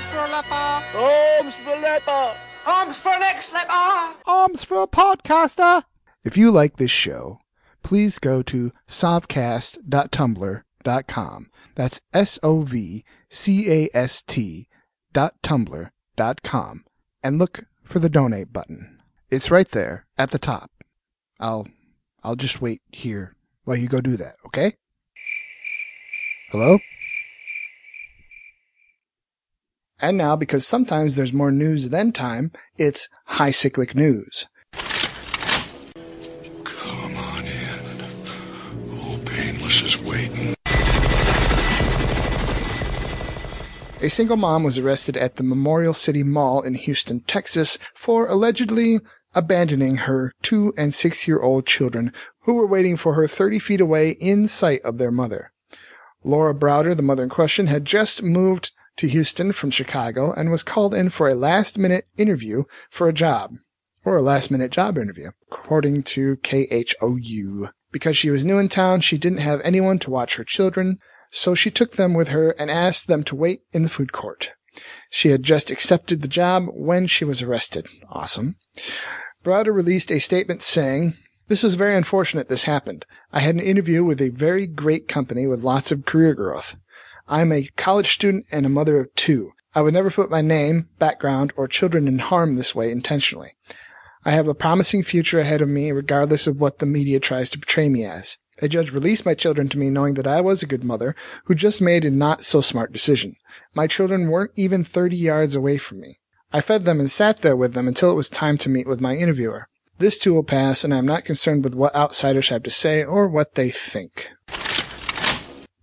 Arms for a leper. Arms for a leper. Arms for an ex-leper. Arms for a podcaster. If you like this show, please go to sovcast.tumblr.com. That's S-O-V-C-A-S-T dot tumblr dot com and look for the donate button. It's right there at the top. I'll, I'll just wait here while you go do that, okay? Hello? And now, because sometimes there's more news than time, it's high cyclic news. Come on in. Old Painless is waiting. A single mom was arrested at the Memorial City Mall in Houston, Texas for allegedly abandoning her two and six year old children who were waiting for her 30 feet away in sight of their mother. Laura Browder, the mother in question, had just moved to Houston from Chicago and was called in for a last minute interview for a job, or a last minute job interview, according to KHOU. Because she was new in town, she didn't have anyone to watch her children, so she took them with her and asked them to wait in the food court. She had just accepted the job when she was arrested. Awesome. Browder released a statement saying, This was very unfortunate this happened. I had an interview with a very great company with lots of career growth. I'm a college student and a mother of two. I would never put my name, background, or children in harm this way intentionally. I have a promising future ahead of me regardless of what the media tries to portray me as. A judge released my children to me knowing that I was a good mother who just made a not so smart decision. My children weren't even 30 yards away from me. I fed them and sat there with them until it was time to meet with my interviewer. This too will pass, and I'm not concerned with what outsiders have to say or what they think.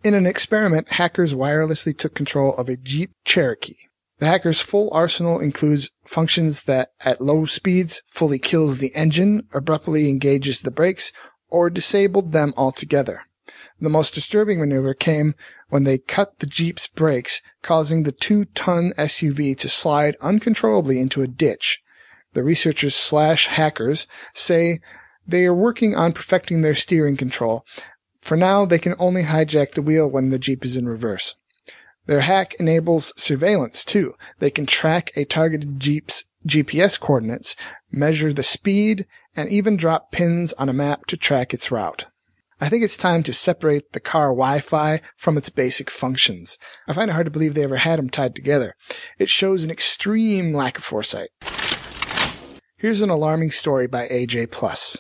In an experiment, hackers wirelessly took control of a Jeep Cherokee. The hacker's full arsenal includes functions that, at low speeds, fully kills the engine, abruptly engages the brakes, or disabled them altogether. The most disturbing maneuver came when they cut the Jeep's brakes, causing the two-ton SUV to slide uncontrollably into a ditch. The researchers slash hackers say they are working on perfecting their steering control. For now, they can only hijack the wheel when the Jeep is in reverse. Their hack enables surveillance too. They can track a targeted Jeep's GPS coordinates, measure the speed, and even drop pins on a map to track its route. I think it's time to separate the car Wi-Fi from its basic functions. I find it hard to believe they ever had them tied together. It shows an extreme lack of foresight. Here's an alarming story by AJ Plus.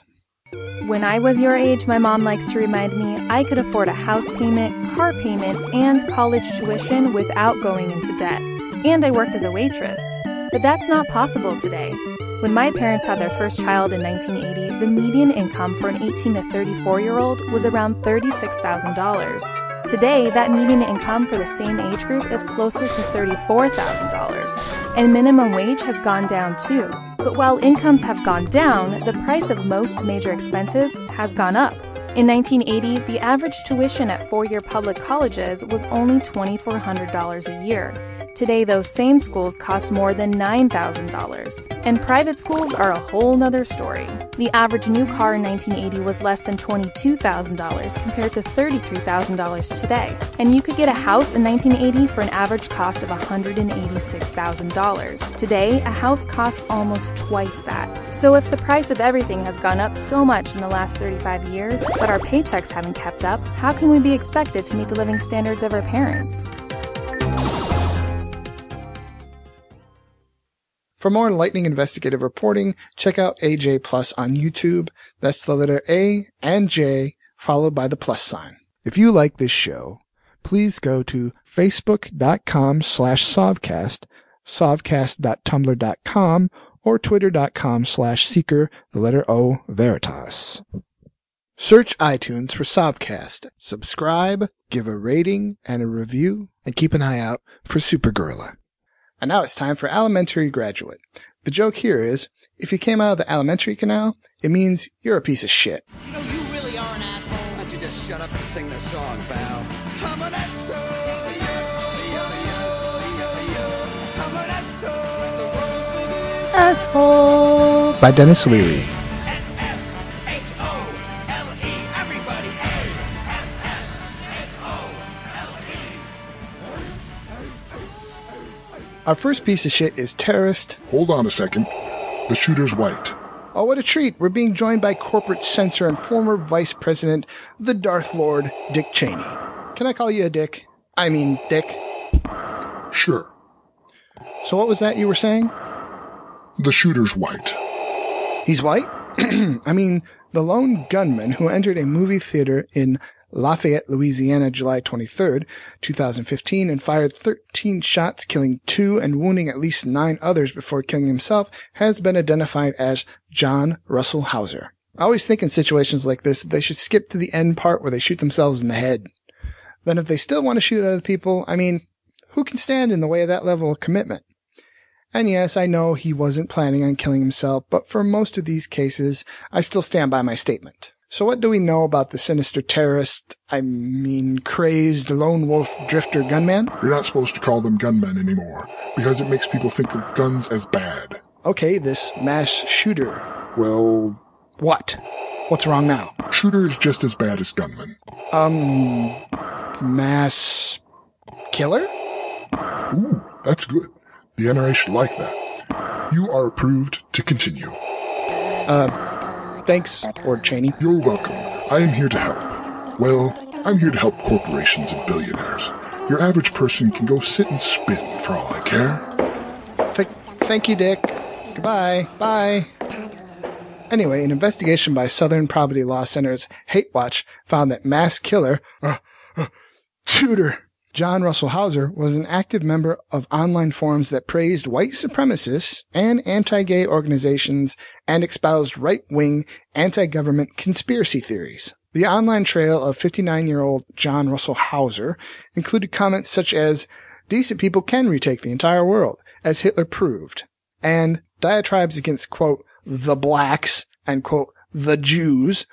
When I was your age, my mom likes to remind me I could afford a house payment, car payment, and college tuition without going into debt. And I worked as a waitress. But that's not possible today. When my parents had their first child in 1980, the median income for an 18 to 34 year old was around $36,000. Today, that median income for the same age group is closer to $34,000. And minimum wage has gone down too. But while incomes have gone down, the price of most major expenses has gone up. In 1980, the average tuition at four year public colleges was only $2,400 a year. Today, those same schools cost more than $9,000. And private schools are a whole nother story. The average new car in 1980 was less than $22,000 compared to $33,000 today. And you could get a house in 1980 for an average cost of $186,000. Today, a house costs almost twice that. So if the price of everything has gone up so much in the last 35 years, but our paychecks haven't kept up, how can we be expected to meet the living standards of our parents? For more enlightening investigative reporting, check out AJ Plus on YouTube. That's the letter A and J followed by the plus sign. If you like this show, please go to facebook.com slash sovcast, sovcast.tumblr.com, or twitter.com slash seeker, the letter O, veritas. Search iTunes for Sovcast, subscribe, give a rating and a review, and keep an eye out for Super Gorilla. And now it's time for Elementary Graduate. The joke here is, if you came out of the alimentary canal, it means you're a piece of shit. You know, you really are an asshole. Why don't you just shut up and sing the song, pal? Yo, yo, yo, yo, yo. Asshole! By Denis Leary. Our first piece of shit is terrorist. Hold on a second. The shooter's white. Oh, what a treat. We're being joined by corporate censor and former vice president, the Darth Lord, Dick Cheney. Can I call you a dick? I mean, Dick. Sure. So what was that you were saying? The shooter's white. He's white? I mean, the lone gunman who entered a movie theater in Lafayette, Louisiana, July 23rd, 2015, and fired 13 shots, killing two and wounding at least nine others before killing himself, has been identified as John Russell Houser. I always think in situations like this, they should skip to the end part where they shoot themselves in the head. Then if they still want to shoot other people, I mean, who can stand in the way of that level of commitment? And yes, I know he wasn't planning on killing himself, but for most of these cases, I still stand by my statement. So what do we know about the sinister terrorist, I mean crazed lone wolf drifter gunman? You're not supposed to call them gunmen anymore because it makes people think of guns as bad. Okay, this mass shooter. Well, What? What's wrong now? shooter is just as bad as gunman. Um, mass killer? Ooh, that's good. The NRA should like that. You are approved to continue. Thanks, Lord Cheney. You're welcome. I am here to help. Well, I'm here to help corporations and billionaires. Your average person can go sit and spin for all I care. Th- thank you, Dick. Goodbye. Bye. Anyway, an investigation by Southern Poverty Law Center's Hate Watch found that mass killer, uh, uh, shooter John Russell Houser was an active member of online forums that praised white supremacists and anti-gay organizations and espoused right-wing anti-government conspiracy theories. The online trail of 59-year-old John Russell Houser included comments such as, decent people can retake the entire world, as Hitler proved, and diatribes against, quote, the blacks and, quote, the Jews.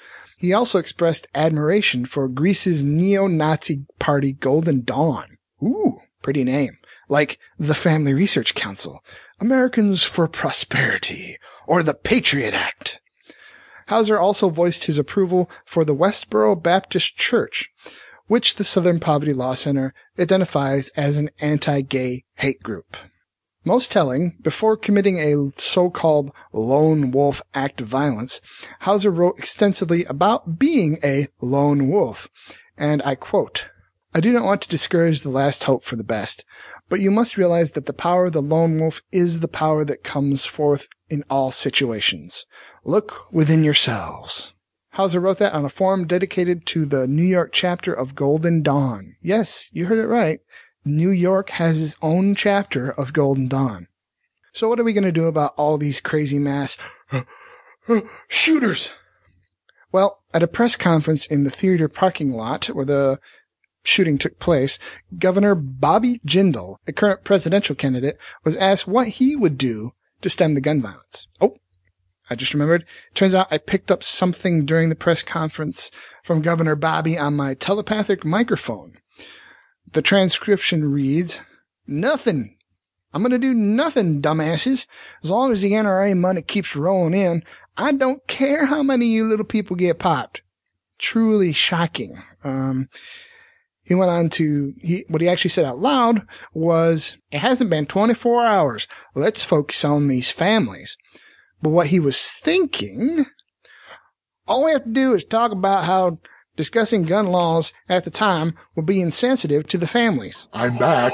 He also expressed admiration for Greece's neo-Nazi party Golden Dawn. Ooh, pretty name. Like the Family Research Council, Americans for Prosperity, or the Patriot Act. Houser also voiced his approval for the Westboro Baptist Church, which the Southern Poverty Law Center identifies as an anti-gay hate group. Most telling, before committing a so-called lone wolf act of violence, Houser wrote extensively about being a lone wolf. And I quote, I do not want to discourage the last hope for the best, but you must realize that the power of the lone wolf is the power that comes forth in all situations. Look within yourselves. Houser wrote that on a forum dedicated to the New York chapter of Golden Dawn. Yes, you heard it right. New York has its own chapter of Golden Dawn. So what are we going to do about all these crazy mass shooters? Well, at a press conference in the theater parking lot where the shooting took place, Governor Bobby Jindal, a current presidential candidate, was asked what he would do to stem the gun violence. Oh, I just remembered. Turns out I picked up something during the press conference from Governor Bobby on my telepathic microphone. The transcription reads, Nothing. I'm going to do nothing, dumbasses. As long as the NRA money keeps rolling in, I don't care how many of you little people get popped. Truly shocking. Um, he went on to, he, what he actually said out loud was, it hasn't been 24 hours. Let's focus on these families. But what he was thinking, all we have to do is talk about how discussing gun laws at the time would be insensitive to the families. I'm back.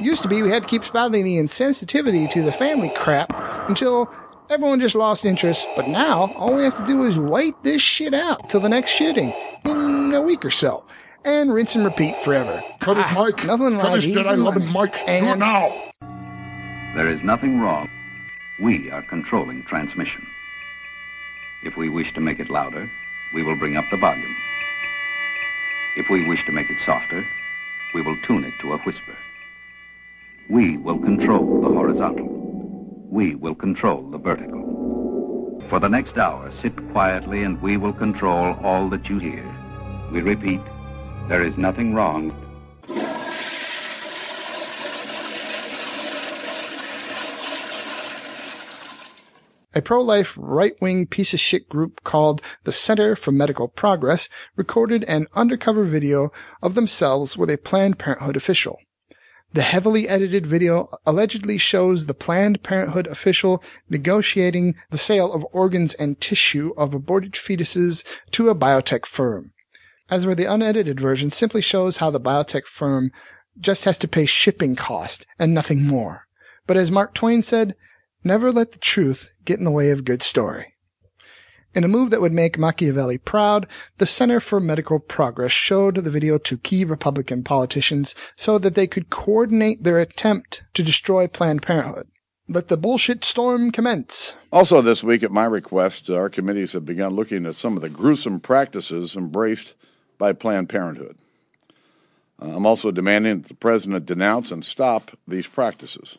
Used to be we had to keep spouting the insensitivity to the family crap until everyone just lost interest. But now all we have to do is wait this shit out till the next shooting in a week or so. And rinse and repeat forever. Cut his Ah, mic. Nothing Cut like his easy Jedi loving money. mic. And- Do it now. There is nothing wrong. We are controlling transmission. If we wish to make it louder, we will bring up the volume. If we wish to make it softer, we will tune it to a whisper. We will control the horizontal. We will control the vertical. For the next hour, sit quietly and we will control all that you hear. We repeat, there is nothing wrong. A pro-life right-wing piece of shit group called the Center for Medical Progress recorded an undercover video of themselves with a Planned Parenthood official. The heavily edited video allegedly shows the Planned Parenthood official negotiating the sale of organs and tissue of aborted fetuses to a biotech firm. As where the unedited version simply shows how the biotech firm just has to pay shipping cost and nothing more. But as Mark Twain said, never let the truth get in the way of a good story. In a move that would make Machiavelli proud, the Center for Medical Progress showed the video to key Republican politicians so that they could coordinate their attempt to destroy Planned Parenthood. Let the bullshit storm commence. Also, this week, at my request, our committees have begun looking at some of the gruesome practices embraced by Planned Parenthood. I'm also demanding that the president denounce and stop these practices.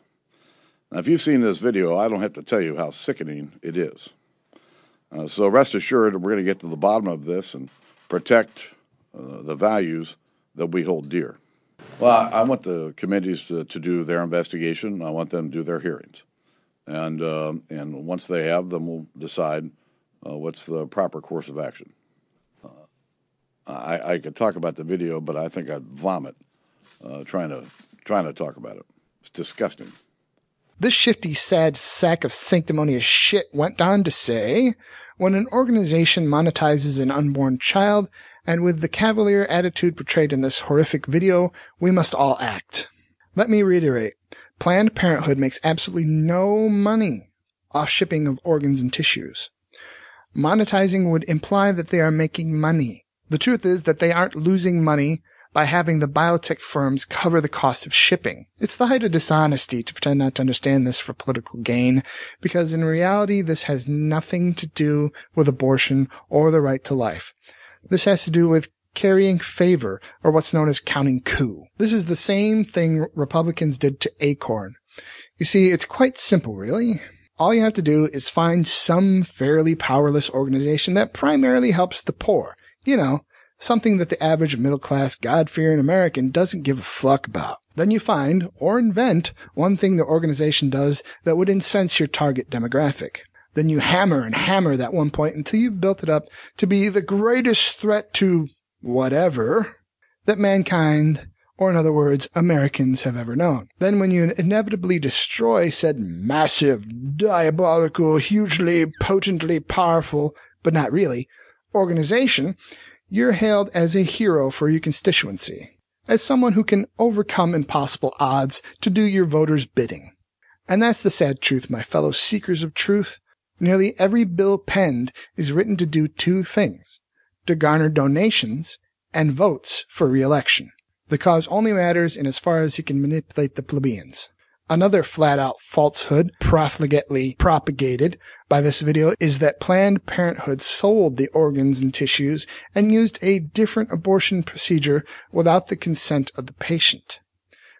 Now, if you've seen this video, I don't have to tell you how sickening it is. Uh, so rest assured, we're going to get to the bottom of this and protect uh, the values that we hold dear. Well, I, want the committees to, to, do their investigation. I want them to do their hearings, and uh, and once they have them, we'll decide uh, what's the proper course of action. Uh, I, I, could talk about the video, but I think I'd vomit uh, trying to trying to talk about it. It's disgusting. This shifty, sad sack of sanctimonious shit went on to say, when an organization monetizes an unborn child, and with the cavalier attitude portrayed in this horrific video, we must all act. Let me reiterate. Planned Parenthood makes absolutely no money off shipping of organs and tissues. Monetizing would imply that they are making money. The truth is that they aren't losing money by having the biotech firms cover the cost of shipping. It's the height of dishonesty to pretend not to understand this for political gain, because in reality, this has nothing to do with abortion or the right to life. This has to do with carrying favor, or what's known as counting coup. This is the same thing Republicans did to Acorn. You see, it's quite simple, really. All you have to do is find some fairly powerless organization that primarily helps the poor. You know, something that the average middle class God fearing American doesn't give a fuck about. Then you find or invent one thing the organization does that would incense your target demographic. Then you hammer and hammer that one point until you've built it up to be the greatest threat to whatever that mankind, or in other words, Americans have ever known. Then when you inevitably destroy said massive, diabolical, hugely, potently powerful, but not really, organization, you're hailed as a hero for your constituency, as someone who can overcome impossible odds to do your voters' bidding. And that's the sad truth, my fellow seekers of truth. Nearly every bill penned is written to do two things to garner donations and votes for re-election. The cause only matters in as far as he can manipulate the plebeians. Another flat out falsehood profligately propagated by this video is that Planned Parenthood sold the organs and tissues and used a different abortion procedure without the consent of the patient.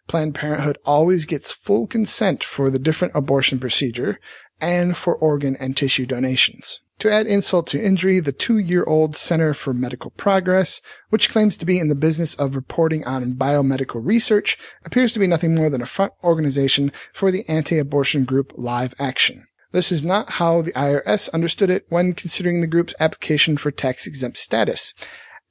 Planned Parenthood always gets full consent for the different abortion procedure and for organ and tissue donations. To add insult to injury, the two-year-old Center for Medical Progress, which claims to be in the business of reporting on biomedical research, appears to be nothing more than a front organization for the anti-abortion group Live Action. This is not how the IRS understood it when considering the group's application for tax-exempt status,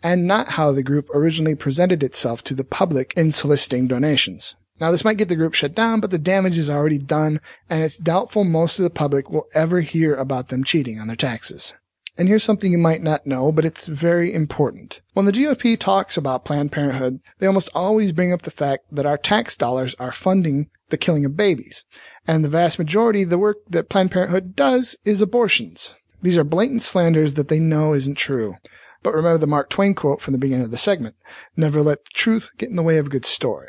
and not how the group originally presented itself to the public in soliciting donations. Now, this might get the group shut down, but the damage is already done, and it's doubtful most of the public will ever hear about them cheating on their taxes. And here's something you might not know, but it's very important. When the GOP talks about Planned Parenthood, they almost always bring up the fact that our tax dollars are funding the killing of babies. And the vast majority of the work that Planned Parenthood does is abortions. These are blatant slanders that they know isn't true. But remember the Mark Twain quote from the beginning of the segment. Never let the truth get in the way of a good story.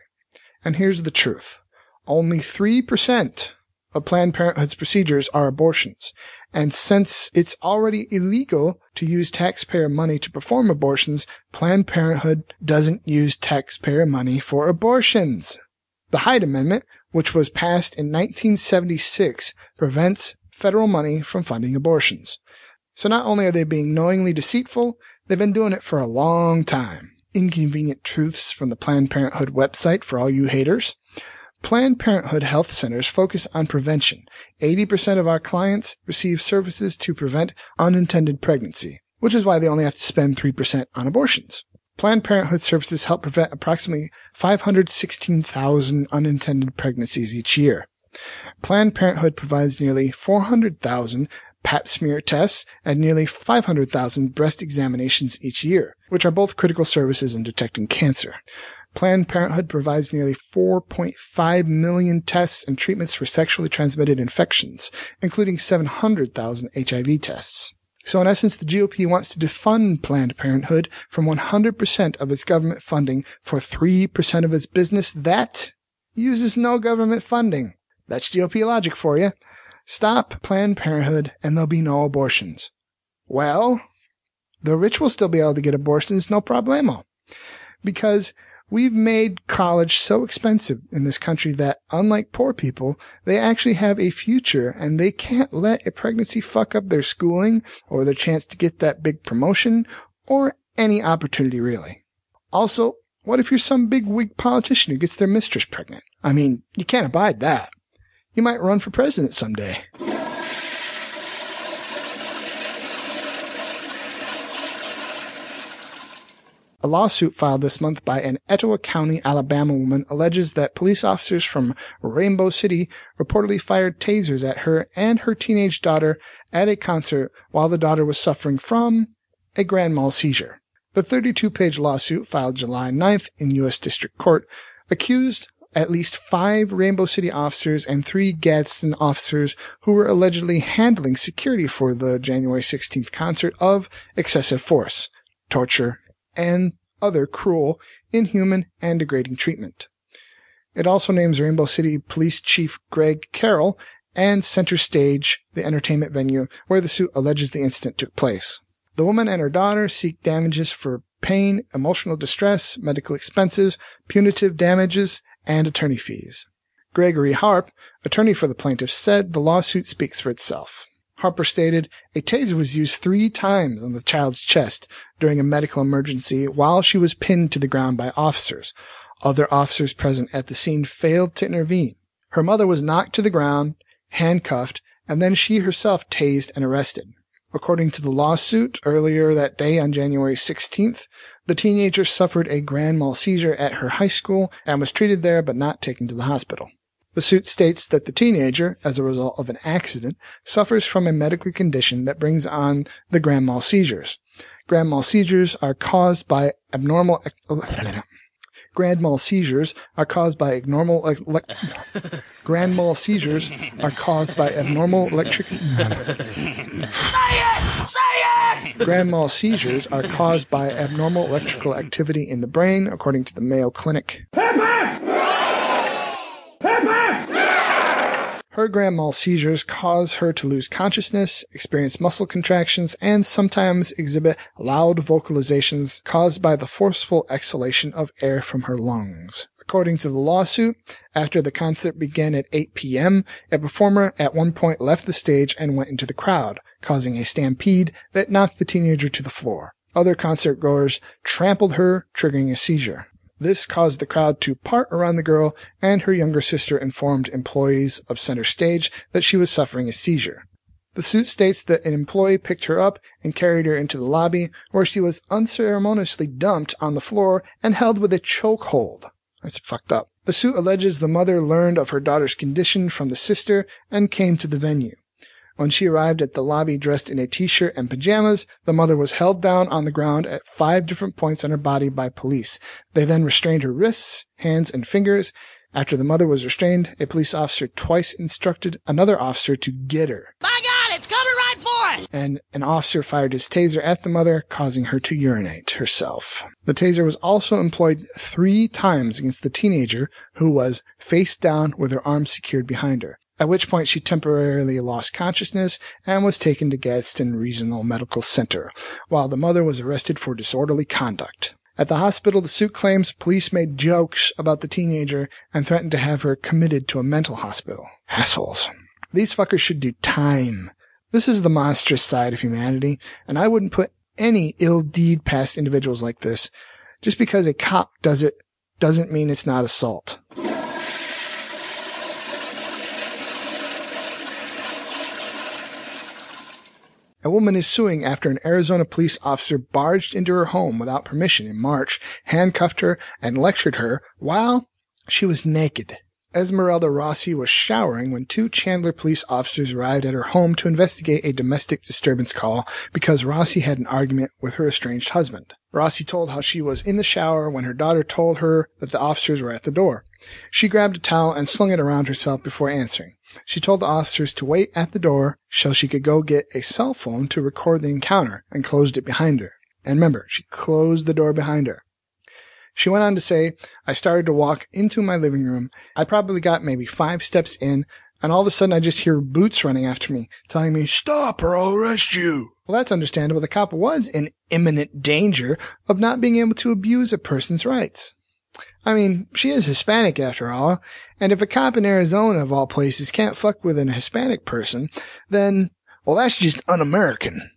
And here's the truth. Only 3% of Planned Parenthood's procedures are abortions. And since it's already illegal to use taxpayer money to perform abortions, Planned Parenthood doesn't use taxpayer money for abortions. The Hyde Amendment, which was passed in 1976, prevents federal money from funding abortions. So not only are they being knowingly deceitful, they've been doing it for a long time inconvenient truths from the Planned Parenthood website for all you haters. Planned Parenthood health centers focus on prevention. 80% of our clients receive services to prevent unintended pregnancy, which is why they only have to spend 3% on abortions. Planned Parenthood services help prevent approximately 516,000 unintended pregnancies each year. Planned Parenthood provides nearly 400,000 pap smear tests and nearly 500,000 breast examinations each year, which are both critical services in detecting cancer. Planned Parenthood provides nearly 4.5 million tests and treatments for sexually transmitted infections, including 700,000 HIV tests. So in essence, the GOP wants to defund Planned Parenthood from 100% of its government funding for 3% of its business that uses no government funding. That's GOP logic for you. Stop Planned Parenthood and there'll be no abortions. Well, the rich will still be able to get abortions, no problemo. Because we've made college so expensive in this country that unlike poor people, they actually have a future and they can't let a pregnancy fuck up their schooling or their chance to get that big promotion or any opportunity really. Also, what if you're some big wig politician who gets their mistress pregnant? I mean, you can't abide that. You might run for president someday. A lawsuit filed this month by an Etowah County, Alabama woman alleges that police officers from Rainbow City reportedly fired tasers at her and her teenage daughter at a concert while the daughter was suffering from a grand mal seizure. The 32 page lawsuit filed July 9th in U.S. District Court accused at least five Rainbow City officers and three Gadsden officers who were allegedly handling security for the January 16th concert of excessive force, torture, and other cruel, inhuman, and degrading treatment. It also names Rainbow City Police Chief Greg Carroll and Center Stage, the entertainment venue where the suit alleges the incident took place. The woman and her daughter seek damages for pain, emotional distress, medical expenses, punitive damages, and attorney fees. Gregory Harp, attorney for the plaintiffs, said the lawsuit speaks for itself. Harper stated, a taser was used three times on the child's chest during a medical emergency while she was pinned to the ground by officers. Other officers present at the scene failed to intervene. Her mother was knocked to the ground, handcuffed, and then she herself tased and arrested. According to the lawsuit, earlier that day on January 16th, the teenager suffered a grand mal seizure at her high school and was treated there but not taken to the hospital. The suit states that the teenager, as a result of an accident, suffers from a medical condition that brings on the grand mal seizures. Grand mal seizures are caused by abnormal grand mal seizures are caused by abnormal ele- grand mal seizures are caused by abnormal electric Grand mal seizures are caused by abnormal electrical activity in the brain, according to the Mayo Clinic. Her grand mal seizures cause her to lose consciousness, experience muscle contractions, and sometimes exhibit loud vocalizations caused by the forceful exhalation of air from her lungs. According to the lawsuit, after the concert began at 8 p.m., a performer at one point left the stage and went into the crowd, causing a stampede that knocked the teenager to the floor. Other concert goers trampled her, triggering a seizure. This caused the crowd to part around the girl, and her younger sister informed employees of Center Stage that she was suffering a seizure. The suit states that an employee picked her up and carried her into the lobby, where she was unceremoniously dumped on the floor and held with a chokehold. That's fucked up. The suit alleges the mother learned of her daughter's condition from the sister and came to the venue. When she arrived at the lobby dressed in a t-shirt and pajamas, the mother was held down on the ground at five different points on her body by police. They then restrained her wrists, hands, and fingers. After the mother was restrained, a police officer twice instructed another officer to get her. My God, it's coming right for us! And an officer fired his taser at the mother, causing her to urinate herself. The taser was also employed three times against the teenager, who was face down with her arms secured behind her at which point she temporarily lost consciousness and was taken to Gadsden Regional Medical Center, while the mother was arrested for disorderly conduct. At the hospital, the suit claims police made jokes about the teenager and threatened to have her committed to a mental hospital. Assholes. These fuckers should do time. This is the monstrous side of humanity, and I wouldn't put any ill deed past individuals like this. Just because a cop does it doesn't mean it's not assault. A woman is suing after an Arizona police officer barged into her home without permission in March, handcuffed her, and lectured her while she was naked. Esmeralda Rossi was showering when two Chandler police officers arrived at her home to investigate a domestic disturbance call because Rossi had an argument with her estranged husband. Rossi told how she was in the shower when her daughter told her that the officers were at the door. She grabbed a towel and slung it around herself before answering. She told the officers to wait at the door so she could go get a cell phone to record the encounter and closed it behind her. And remember, she closed the door behind her. She went on to say, I started to walk into my living room. I probably got maybe five steps in, and all of a sudden I just hear boots running after me, telling me, stop or I'll arrest you. Well, that's understandable. The cop was in imminent danger of not being able to abuse a person's rights. I mean, she is Hispanic after all, and if a cop in Arizona of all places can't fuck with an Hispanic person, then, well, that's just un-American.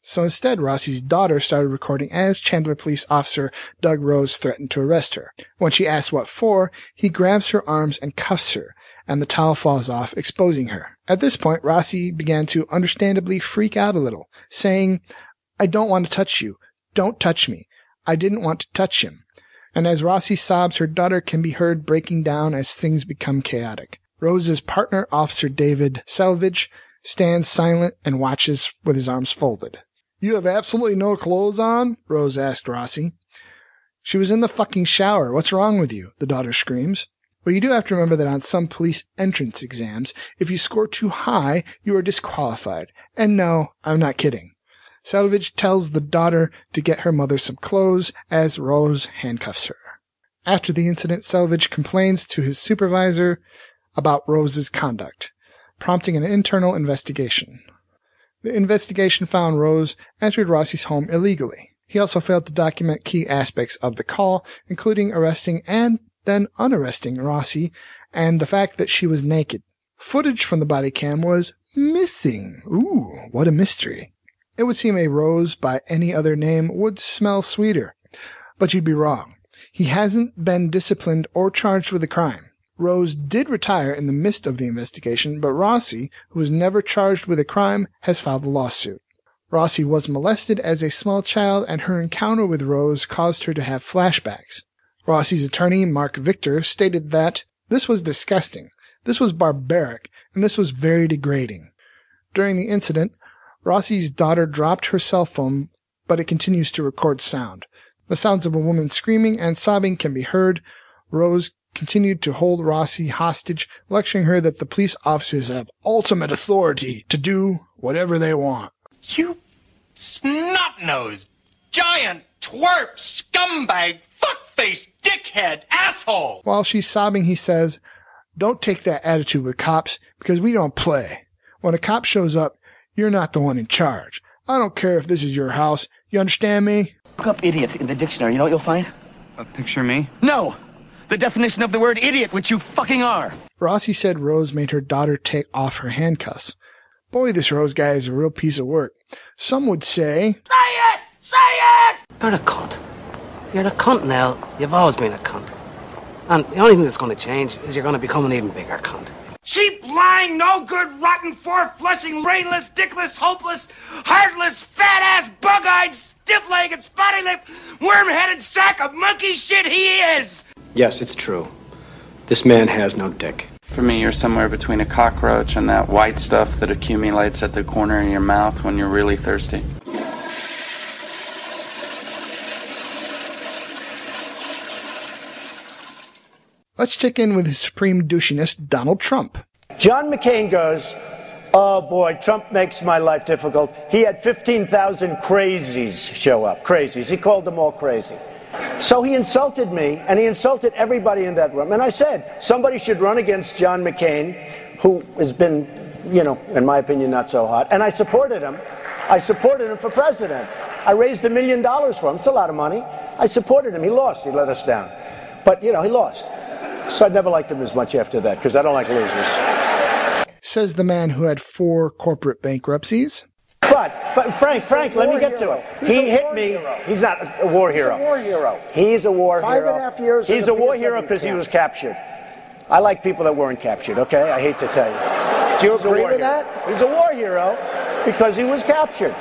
So instead, Rossi's daughter started recording as Chandler police officer Doug Rose threatened to arrest her. When she asks what for, he grabs her arms and cuffs her, and the towel falls off, exposing her. At this point, Rossi began to understandably freak out a little, saying, I don't want to touch you. Don't touch me. I didn't want to touch him. And as Rossi sobs, her daughter can be heard breaking down as things become chaotic. Rose's partner, Officer David Selvage, stands silent and watches with his arms folded. You have absolutely no clothes on? Rose asked Rossi. She was in the fucking shower. What's wrong with you? The daughter screams. Well, you do have to remember that on some police entrance exams, if you score too high, you are disqualified. And no, I'm not kidding. Selvage tells the daughter to get her mother some clothes as Rose handcuffs her. After the incident, Selvage complains to his supervisor about Rose's conduct, prompting an internal investigation. The investigation found Rose entered Rossi's home illegally. He also failed to document key aspects of the call, including arresting and then unarresting Rossi and the fact that she was naked. Footage from the body cam was missing. Ooh, what a mystery. It would seem a rose by any other name would smell sweeter. But you'd be wrong. He hasn't been disciplined or charged with a crime. Rose did retire in the midst of the investigation, but Rossi, who was never charged with a crime, has filed a lawsuit. Rossi was molested as a small child and her encounter with Rose caused her to have flashbacks. Rossi's attorney, Mark Victor, stated that this was disgusting, this was barbaric, and this was very degrading. During the incident, Rossi's daughter dropped her cell phone, but it continues to record sound. The sounds of a woman screaming and sobbing can be heard. Rose continued to hold Rossi hostage, lecturing her that the police officers have ultimate authority to do whatever they want. You snot-nosed, giant, twerp, scumbag, fuckface, dickhead, asshole! While she's sobbing, he says, Don't take that attitude with cops because we don't play. When a cop shows up, you're not the one in charge. I don't care if this is your house. You understand me? Look up idiot in the dictionary. You know what you'll find? A picture me? No! The definition of the word idiot, which you fucking are. Rossi said Rose made her daughter take off her handcuffs. Boy, this Rose guy is a real piece of work. Some would say, Say it! Say it! You're a cunt. You're a cunt now. You've always been a cunt. And the only thing that's going to change is you're going to become an even bigger cunt. Cheap, lying, no good, rotten, four-flushing, brainless, dickless, hopeless, heartless, fat-ass, bug-eyed, stiff-legged, spotty-lipped, worm-headed sack of monkey shit he is! Yes, it's true. This man has no dick. For me, you're somewhere between a cockroach and that white stuff that accumulates at the corner of your mouth when you're really thirsty. Let's check in with his supreme douchiness, Donald Trump. John McCain goes, Oh boy, Trump makes my life difficult. He had 15,000 crazies show up. Crazies. He called them all crazy. So he insulted me, and he insulted everybody in that room. And I said, somebody should run against John McCain, who has been, you know, in my opinion, not so hot. And I supported him. I supported him for president. I raised a million dollars for him. It's a lot of money. I supported him. He lost. He let us down. But, you know, he lost. So I never liked him as much after that, because I don't like losers. Says the man who had four corporate bankruptcies. But, but Frank, Frank, let me get to it. He hit me. He's not a war hero. He's a war hero. He's a war Five hero. and a half years He's a war hero because he was captured. I like people that weren't captured, okay? I hate to tell you. Do you He's agree with hero. that? He's a war hero because he was captured,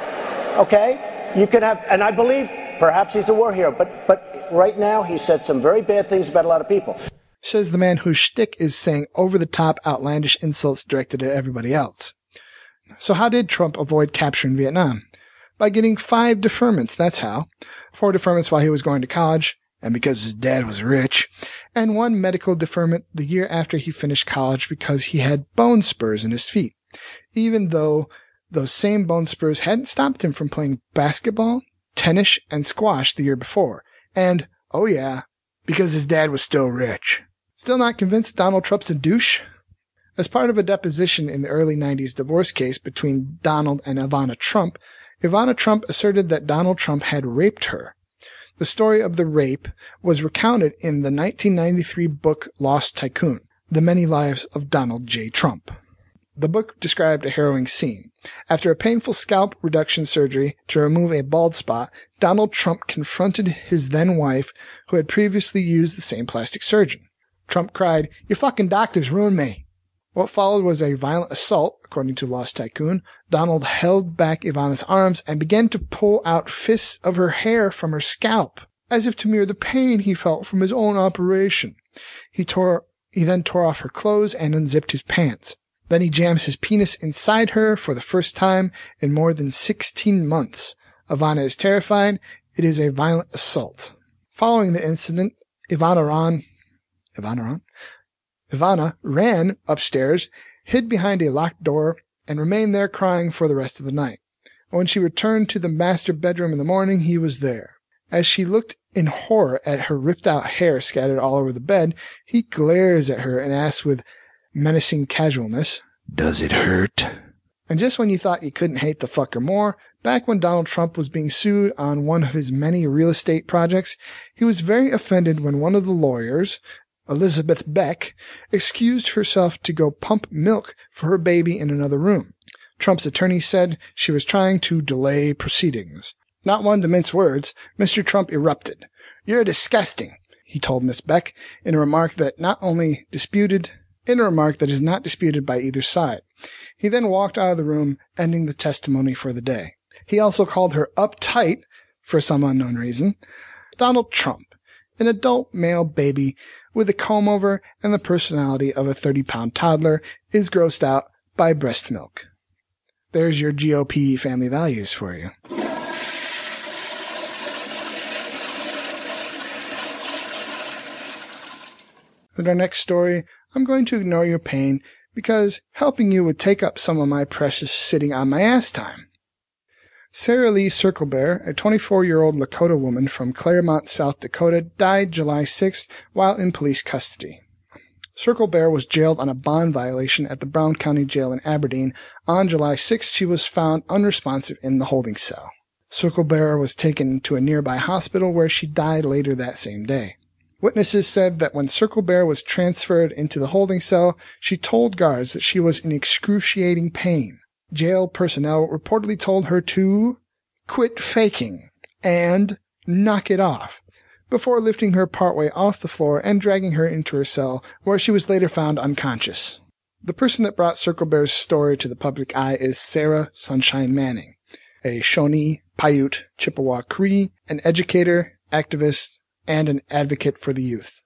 okay? You can have, and I believe perhaps he's a war hero, but, but right now he said some very bad things about a lot of people. Says the man whose shtick is saying over the top, outlandish insults directed at everybody else. So how did Trump avoid capture in Vietnam? By getting five deferments, that's how. Four deferments while he was going to college, and because his dad was rich, and one medical deferment the year after he finished college because he had bone spurs in his feet, even though those same bone spurs hadn't stopped him from playing basketball, tennis, and squash the year before. And, oh yeah, because his dad was still rich. Still not convinced Donald Trump's a douche? As part of a deposition in the early 90s divorce case between Donald and Ivana Trump, Ivana Trump asserted that Donald Trump had raped her. The story of the rape was recounted in the 1993 book Lost Tycoon, The Many Lives of Donald J. Trump. The book described a harrowing scene. After a painful scalp reduction surgery to remove a bald spot, Donald Trump confronted his then wife, who had previously used the same plastic surgeon. Trump cried, Your fucking doctors ruined me. What followed was a violent assault, according to Lost Tycoon. Donald held back Ivana's arms and began to pull out fists of her hair from her scalp, as if to mirror the pain he felt from his own operation. He tore, he then tore off her clothes and unzipped his pants. Then he jams his penis inside her for the first time in more than 16 months. Ivana is terrified. It is a violent assault. Following the incident, Ivana ran, Ivana? Ivana ran upstairs, hid behind a locked door, and remained there crying for the rest of the night. When she returned to the master bedroom in the morning, he was there. As she looked in horror at her ripped out hair scattered all over the bed, he glares at her and asks with menacing casualness, Does it hurt? And just when you thought you couldn't hate the fucker more, back when Donald Trump was being sued on one of his many real estate projects, he was very offended when one of the lawyers, Elizabeth Beck, excused herself to go pump milk for her baby in another room. Trump's attorney said she was trying to delay proceedings. Not one to mince words, Mr. Trump erupted. You're disgusting, he told Miss Beck in a remark that not only disputed, in a remark that is not disputed by either side. He then walked out of the room, ending the testimony for the day. He also called her uptight for some unknown reason. Donald Trump, an adult male baby with a comb over and the personality of a 30 pound toddler, is grossed out by breast milk. There's your GOP family values for you. In our next story, I'm going to ignore your pain because helping you would take up some of my precious sitting on my ass time. Sarah Lee Circlebear, a 24 year old Lakota woman from Claremont, South Dakota, died July 6th while in police custody. Circlebear was jailed on a bond violation at the Brown County Jail in Aberdeen. On July 6th, she was found unresponsive in the holding cell. Circlebear was taken to a nearby hospital where she died later that same day. Witnesses said that when Circlebear was transferred into the holding cell, she told guards that she was in excruciating pain. Jail personnel reportedly told her to quit faking and knock it off before lifting her partway off the floor and dragging her into her cell, where she was later found unconscious. The person that brought Circle Bear's story to the public eye is Sarah Sunshine Manning, a Shawnee, Paiute, Chippewa Cree, an educator, activist, and an advocate for the youth.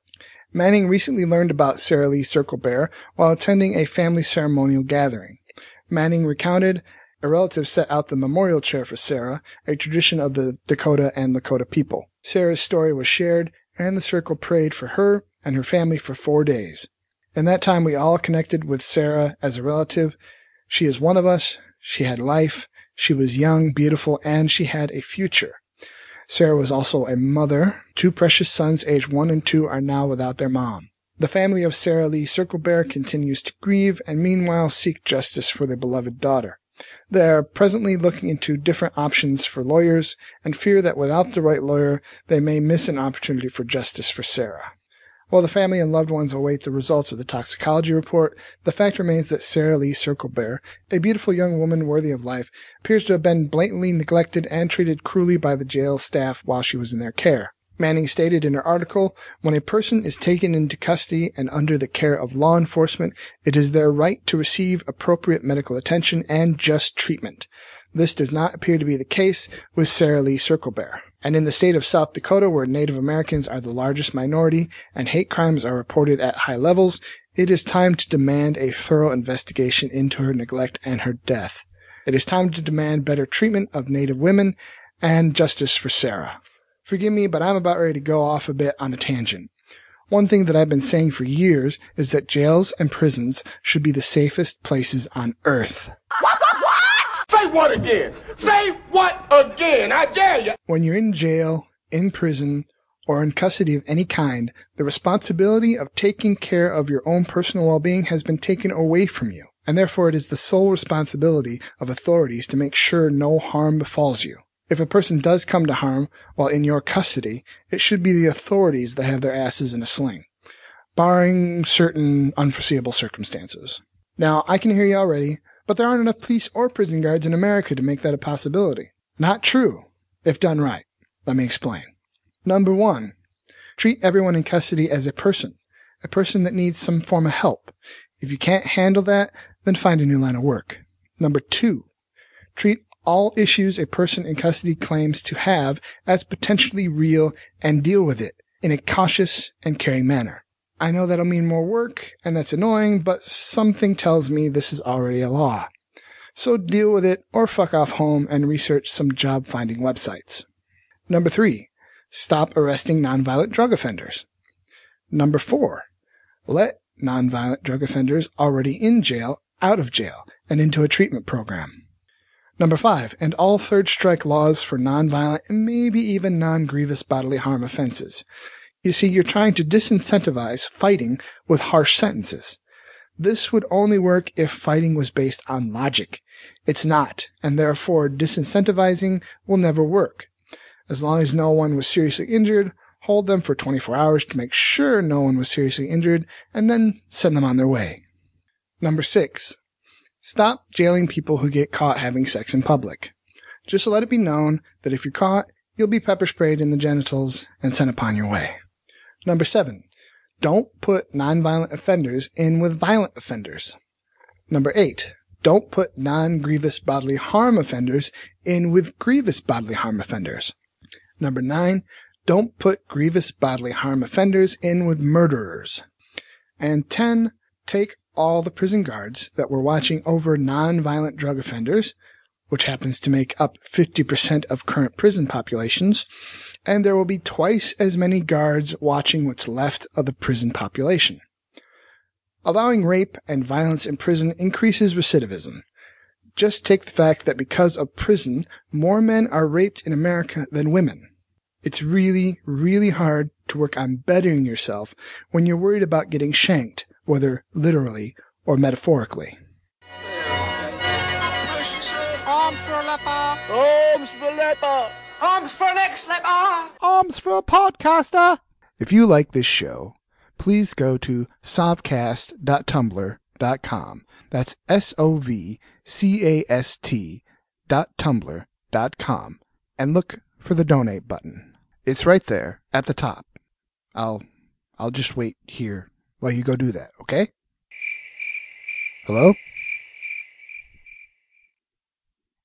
Manning recently learned about Sarah Lee Circle Bear while attending a family ceremonial gathering. Manning recounted a relative set out the memorial chair for Sarah, a tradition of the Dakota and Lakota people. Sarah's story was shared, and the circle prayed for her and her family for four days. In that time, we all connected with Sarah as a relative. She is one of us. She had life. She was young, beautiful, and she had a future. Sarah was also a mother. Two precious sons, aged one and two, are now without their mom. The family of Sarah Lee Circlebear continues to grieve and meanwhile seek justice for their beloved daughter. They are presently looking into different options for lawyers and fear that without the right lawyer, they may miss an opportunity for justice for Sarah. While the family and loved ones await the results of the toxicology report, the fact remains that Sarah Lee Circlebear, a beautiful young woman worthy of life, appears to have been blatantly neglected and treated cruelly by the jail staff while she was in their care. Manning stated in her article, when a person is taken into custody and under the care of law enforcement, it is their right to receive appropriate medical attention and just treatment. This does not appear to be the case with Sarah Lee Circlebear. And in the state of South Dakota, where Native Americans are the largest minority and hate crimes are reported at high levels, it is time to demand a thorough investigation into her neglect and her death. It is time to demand better treatment of Native women and justice for Sarah. Forgive me, but I'm about ready to go off a bit on a tangent. One thing that I've been saying for years is that jails and prisons should be the safest places on earth. What? Say what again? Say what again? I dare you. When you're in jail, in prison, or in custody of any kind, the responsibility of taking care of your own personal well-being has been taken away from you, and therefore it is the sole responsibility of authorities to make sure no harm befalls you. If a person does come to harm while in your custody, it should be the authorities that have their asses in a sling, barring certain unforeseeable circumstances. Now, I can hear you already, but there aren't enough police or prison guards in America to make that a possibility. Not true, if done right. Let me explain. Number one, treat everyone in custody as a person, a person that needs some form of help. If you can't handle that, then find a new line of work. Number two, treat all issues a person in custody claims to have as potentially real and deal with it in a cautious and caring manner. I know that'll mean more work and that's annoying, but something tells me this is already a law. So deal with it or fuck off home and research some job finding websites. Number three, stop arresting nonviolent drug offenders. Number four, let nonviolent drug offenders already in jail out of jail and into a treatment program. Number five, and all third strike laws for nonviolent and maybe even non-grievous bodily harm offenses. You see, you're trying to disincentivize fighting with harsh sentences. This would only work if fighting was based on logic. It's not, and therefore disincentivizing will never work. As long as no one was seriously injured, hold them for 24 hours to make sure no one was seriously injured, and then send them on their way. Number six, Stop jailing people who get caught having sex in public. Just let it be known that if you're caught, you'll be pepper sprayed in the genitals and sent upon your way. Number seven, don't put nonviolent offenders in with violent offenders. Number eight, don't put non-grievous bodily harm offenders in with grievous bodily harm offenders. Number nine, don't put grievous bodily harm offenders in with murderers. And 10, take all the prison guards that were watching over non-violent drug offenders, which happens to make up 50% of current prison populations, and there will be twice as many guards watching what's left of the prison population. Allowing rape and violence in prison increases recidivism. Just take the fact that because of prison, more men are raped in America than women. It's really, really hard to work on bettering yourself when you're worried about getting shanked whether literally or metaphorically. Arms for a leper. Arms for leper. Arms for next leper. Arms for a podcaster. If you like this show, please go to sovcast.tumblr.com. That's S O V C A S T dot tumblr dot com and look for the donate button. It's right there at the top. I'll I'll just wait here while you go do that, okay? Hello?